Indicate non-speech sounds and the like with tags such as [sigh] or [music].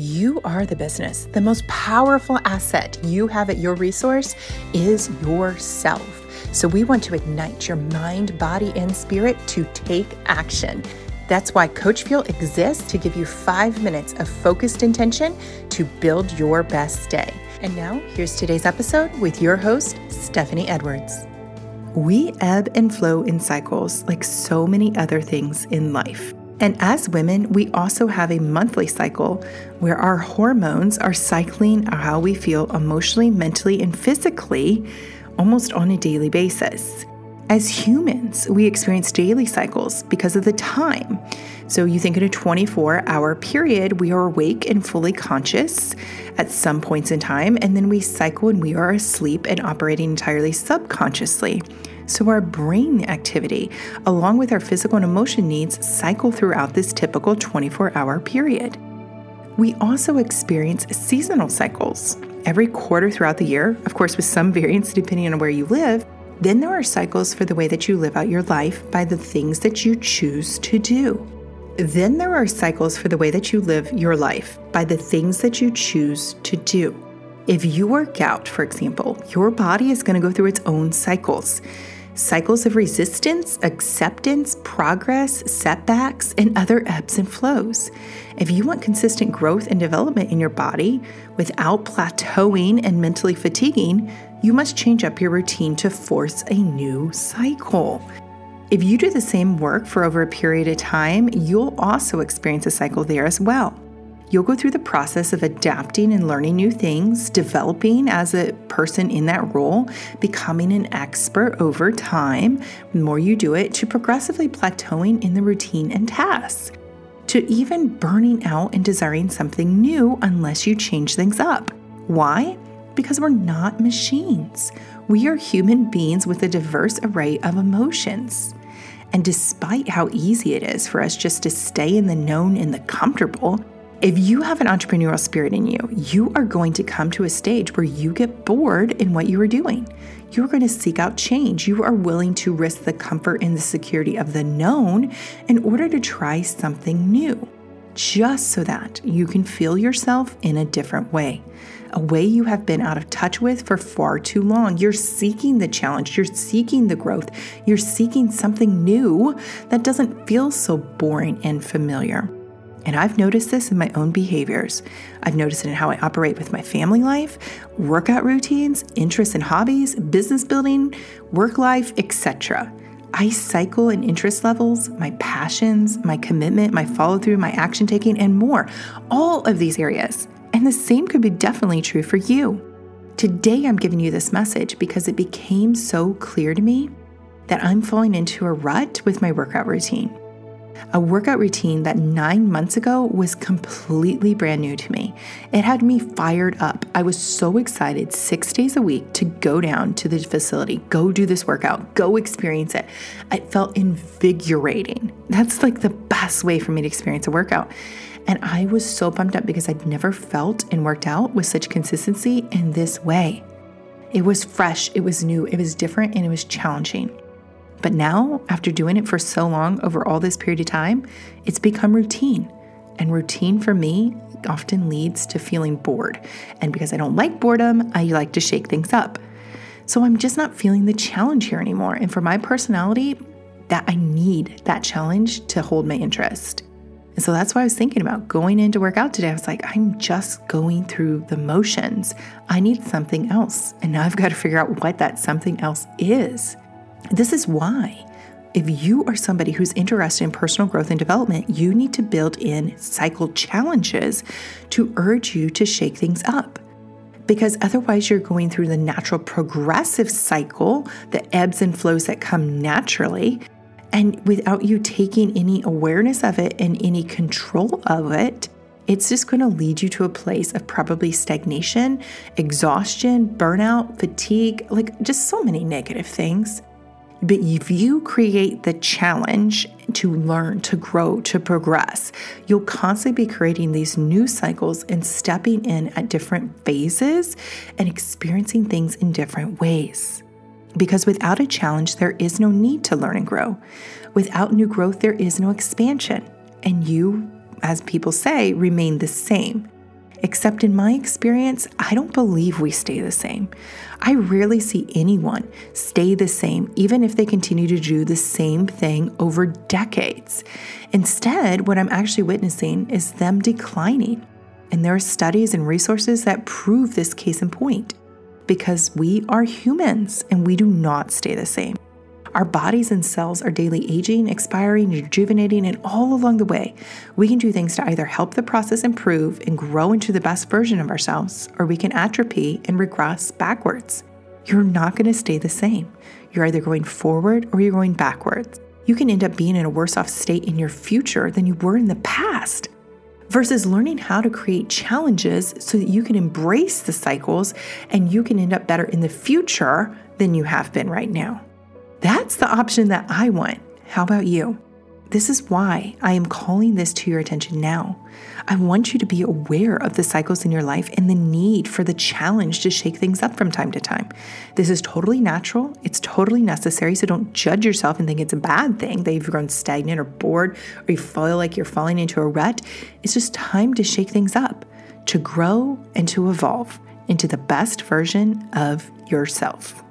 You are the business. The most powerful asset you have at your resource is yourself. So, we want to ignite your mind, body, and spirit to take action. That's why Coach Fuel exists to give you five minutes of focused intention to build your best day. And now, here's today's episode with your host, Stephanie Edwards. We ebb and flow in cycles like so many other things in life. And as women, we also have a monthly cycle where our hormones are cycling how we feel emotionally, mentally, and physically almost on a daily basis. As humans, we experience daily cycles because of the time. So you think in a 24 hour period, we are awake and fully conscious at some points in time, and then we cycle and we are asleep and operating entirely subconsciously. So, our brain activity, along with our physical and emotion needs, cycle throughout this typical 24 hour period. We also experience seasonal cycles every quarter throughout the year, of course, with some [laughs] variance depending on where you live. Then there are cycles for the way that you live out your life by the things that you choose to do. Then there are cycles for the way that you live your life by the things that you choose to do. If you work out, for example, your body is going to go through its own cycles cycles of resistance, acceptance, progress, setbacks, and other ebbs and flows. If you want consistent growth and development in your body without plateauing and mentally fatiguing, you must change up your routine to force a new cycle. If you do the same work for over a period of time, you'll also experience a cycle there as well. You'll go through the process of adapting and learning new things, developing as a person in that role, becoming an expert over time, the more you do it, to progressively plateauing in the routine and tasks, to even burning out and desiring something new unless you change things up. Why? Because we're not machines. We are human beings with a diverse array of emotions. And despite how easy it is for us just to stay in the known and the comfortable, if you have an entrepreneurial spirit in you, you are going to come to a stage where you get bored in what you are doing. You're going to seek out change. You are willing to risk the comfort and the security of the known in order to try something new, just so that you can feel yourself in a different way, a way you have been out of touch with for far too long. You're seeking the challenge, you're seeking the growth, you're seeking something new that doesn't feel so boring and familiar. And I've noticed this in my own behaviors. I've noticed it in how I operate with my family life, workout routines, interests and hobbies, business building, work life, etc. I cycle in interest levels, my passions, my commitment, my follow through, my action taking, and more. All of these areas. And the same could be definitely true for you. Today, I'm giving you this message because it became so clear to me that I'm falling into a rut with my workout routine a workout routine that nine months ago was completely brand new to me. It had me fired up. I was so excited six days a week to go down to the facility, go do this workout, go experience it. It felt invigorating. That's like the best way for me to experience a workout. And I was so pumped up because I'd never felt and worked out with such consistency in this way. It was fresh, it was new, it was different, and it was challenging. But now, after doing it for so long over all this period of time, it's become routine. And routine for me often leads to feeling bored. And because I don't like boredom, I like to shake things up. So I'm just not feeling the challenge here anymore. And for my personality, that I need that challenge to hold my interest. And so that's why I was thinking about going in to work out today. I was like, I'm just going through the motions. I need something else. And now I've got to figure out what that something else is. This is why, if you are somebody who's interested in personal growth and development, you need to build in cycle challenges to urge you to shake things up. Because otherwise, you're going through the natural progressive cycle, the ebbs and flows that come naturally. And without you taking any awareness of it and any control of it, it's just going to lead you to a place of probably stagnation, exhaustion, burnout, fatigue, like just so many negative things. But if you create the challenge to learn, to grow, to progress, you'll constantly be creating these new cycles and stepping in at different phases and experiencing things in different ways. Because without a challenge, there is no need to learn and grow. Without new growth, there is no expansion. And you, as people say, remain the same. Except in my experience, I don't believe we stay the same. I rarely see anyone stay the same, even if they continue to do the same thing over decades. Instead, what I'm actually witnessing is them declining. And there are studies and resources that prove this case in point because we are humans and we do not stay the same. Our bodies and cells are daily aging, expiring, rejuvenating, and all along the way, we can do things to either help the process improve and grow into the best version of ourselves, or we can atrophy and regress backwards. You're not going to stay the same. You're either going forward or you're going backwards. You can end up being in a worse off state in your future than you were in the past versus learning how to create challenges so that you can embrace the cycles and you can end up better in the future than you have been right now. That's the option that I want. How about you? This is why I am calling this to your attention now. I want you to be aware of the cycles in your life and the need for the challenge to shake things up from time to time. This is totally natural, it's totally necessary, so don't judge yourself and think it's a bad thing that you've grown stagnant or bored or you feel like you're falling into a rut. It's just time to shake things up, to grow and to evolve into the best version of yourself.